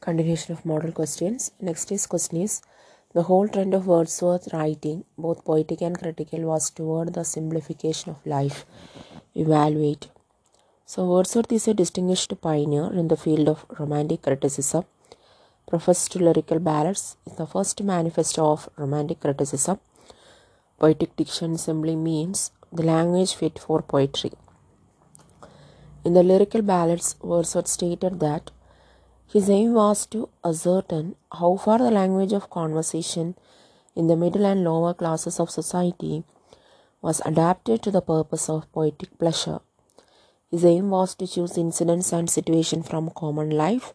Continuation of model questions. Next is question is the whole trend of Wordsworth writing, both poetic and critical, was toward the simplification of life. Evaluate. So Wordsworth is a distinguished pioneer in the field of romantic criticism. Professed lyrical ballads is the first manifesto of romantic criticism. Poetic diction simply means the language fit for poetry. In the lyrical ballads, Wordsworth stated that his aim was to ascertain how far the language of conversation in the middle and lower classes of society was adapted to the purpose of poetic pleasure. His aim was to choose incidents and situations from common life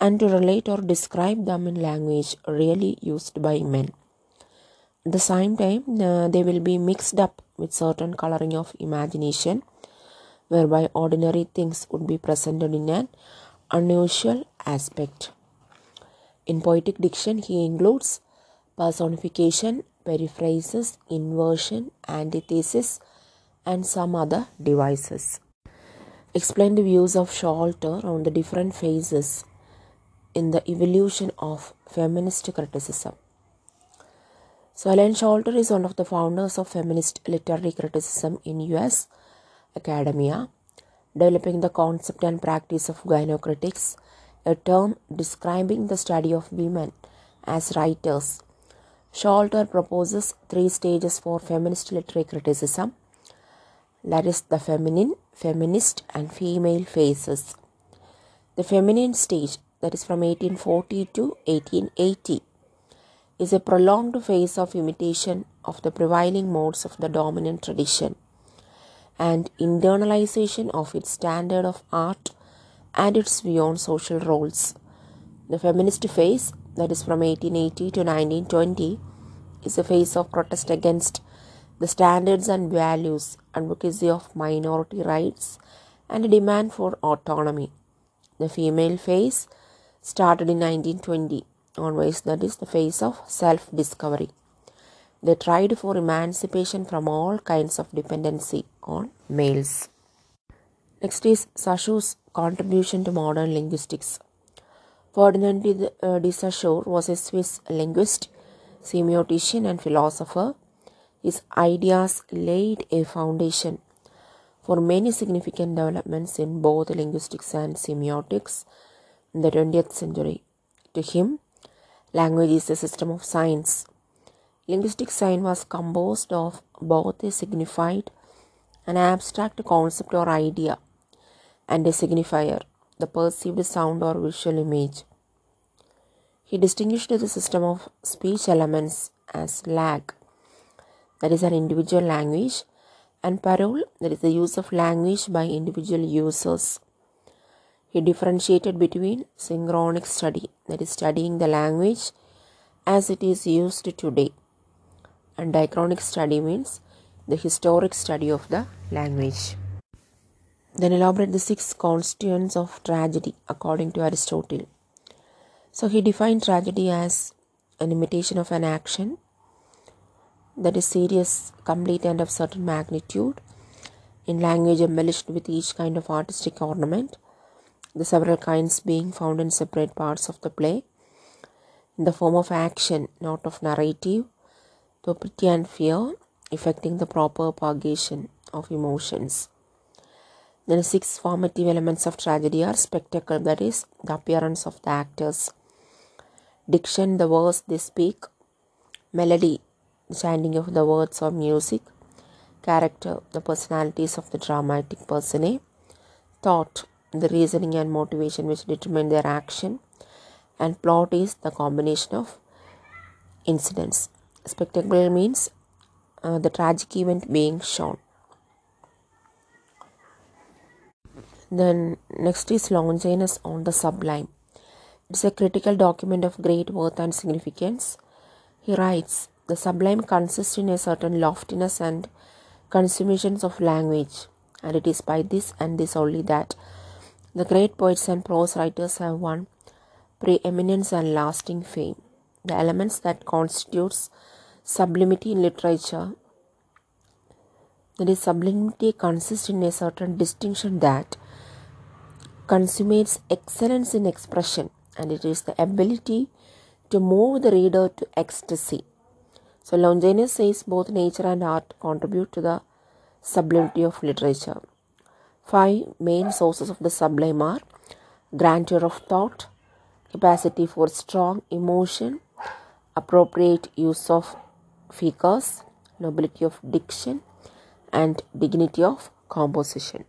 and to relate or describe them in language really used by men. At the same time, uh, they will be mixed up with certain coloring of imagination, whereby ordinary things would be presented in an unusual aspect. In poetic diction, he includes personification, periphrasis, inversion, antithesis, and some other devices. Explain the views of Showalter on the different phases in the evolution of feminist criticism. So, Elaine Showalter is one of the founders of feminist literary criticism in US academia, developing the concept and practice of gynocritics, a term describing the study of women as writers. Showalter proposes three stages for feminist literary criticism that is, the feminine, feminist, and female phases. The feminine stage, that is from 1840 to 1880, is a prolonged phase of imitation of the prevailing modes of the dominant tradition and internalization of its standard of art and its view on social roles. The feminist phase, that is from 1880 to 1920, is a phase of protest against the standards and values, advocacy of minority rights, and a demand for autonomy. The female phase started in 1920 onwards, that is the phase of self discovery. They tried for emancipation from all kinds of dependency on males. Next is Saussure's contribution to modern linguistics. Ferdinand de uh, Saussure was a Swiss linguist, semiotician, and philosopher. His ideas laid a foundation for many significant developments in both linguistics and semiotics in the 20th century. To him, language is a system of signs. Linguistic sign was composed of both a signified an abstract concept or idea and a signifier, the perceived sound or visual image. He distinguished the system of speech elements as langue, that is an individual language, and parole, that is the use of language by individual users. He differentiated between synchronic study, that is studying the language as it is used today, and diachronic study means the historic study of the language. Then elaborate the six constituents of tragedy according to Aristotle. So he defined tragedy as an imitation of an action that is serious, complete, and of certain magnitude, in language embellished with each kind of artistic ornament, the several kinds being found in separate parts of the play, in the form of action, not of narrative, though pity and fear, effecting the proper purgation of emotions. Then the six formative elements of tragedy are spectacle, that is, the appearance of the actors, diction, the words they speak, melody, the chanting of the words or music, character, the personalities of the dramatic personae, thought, the reasoning and motivation which determine their action, and plot is the combination of incidents. Spectacle means uh, the tragic event being shown. Then next is Longinus on the sublime. It's a critical document of great worth and significance. He writes, the sublime consists in a certain loftiness and consummations of language, and it is by this and this only that the great poets and prose writers have won preeminence and lasting fame. The elements that constitutes sublimity in literature that is sublimity consists in a certain distinction that consummates excellence in expression and it is the ability to move the reader to ecstasy. So Longinus says both nature and art contribute to the sublimity of literature. Five main sources of the sublime are grandeur of thought, capacity for strong emotion, appropriate use of figures, nobility of diction, and dignity of composition.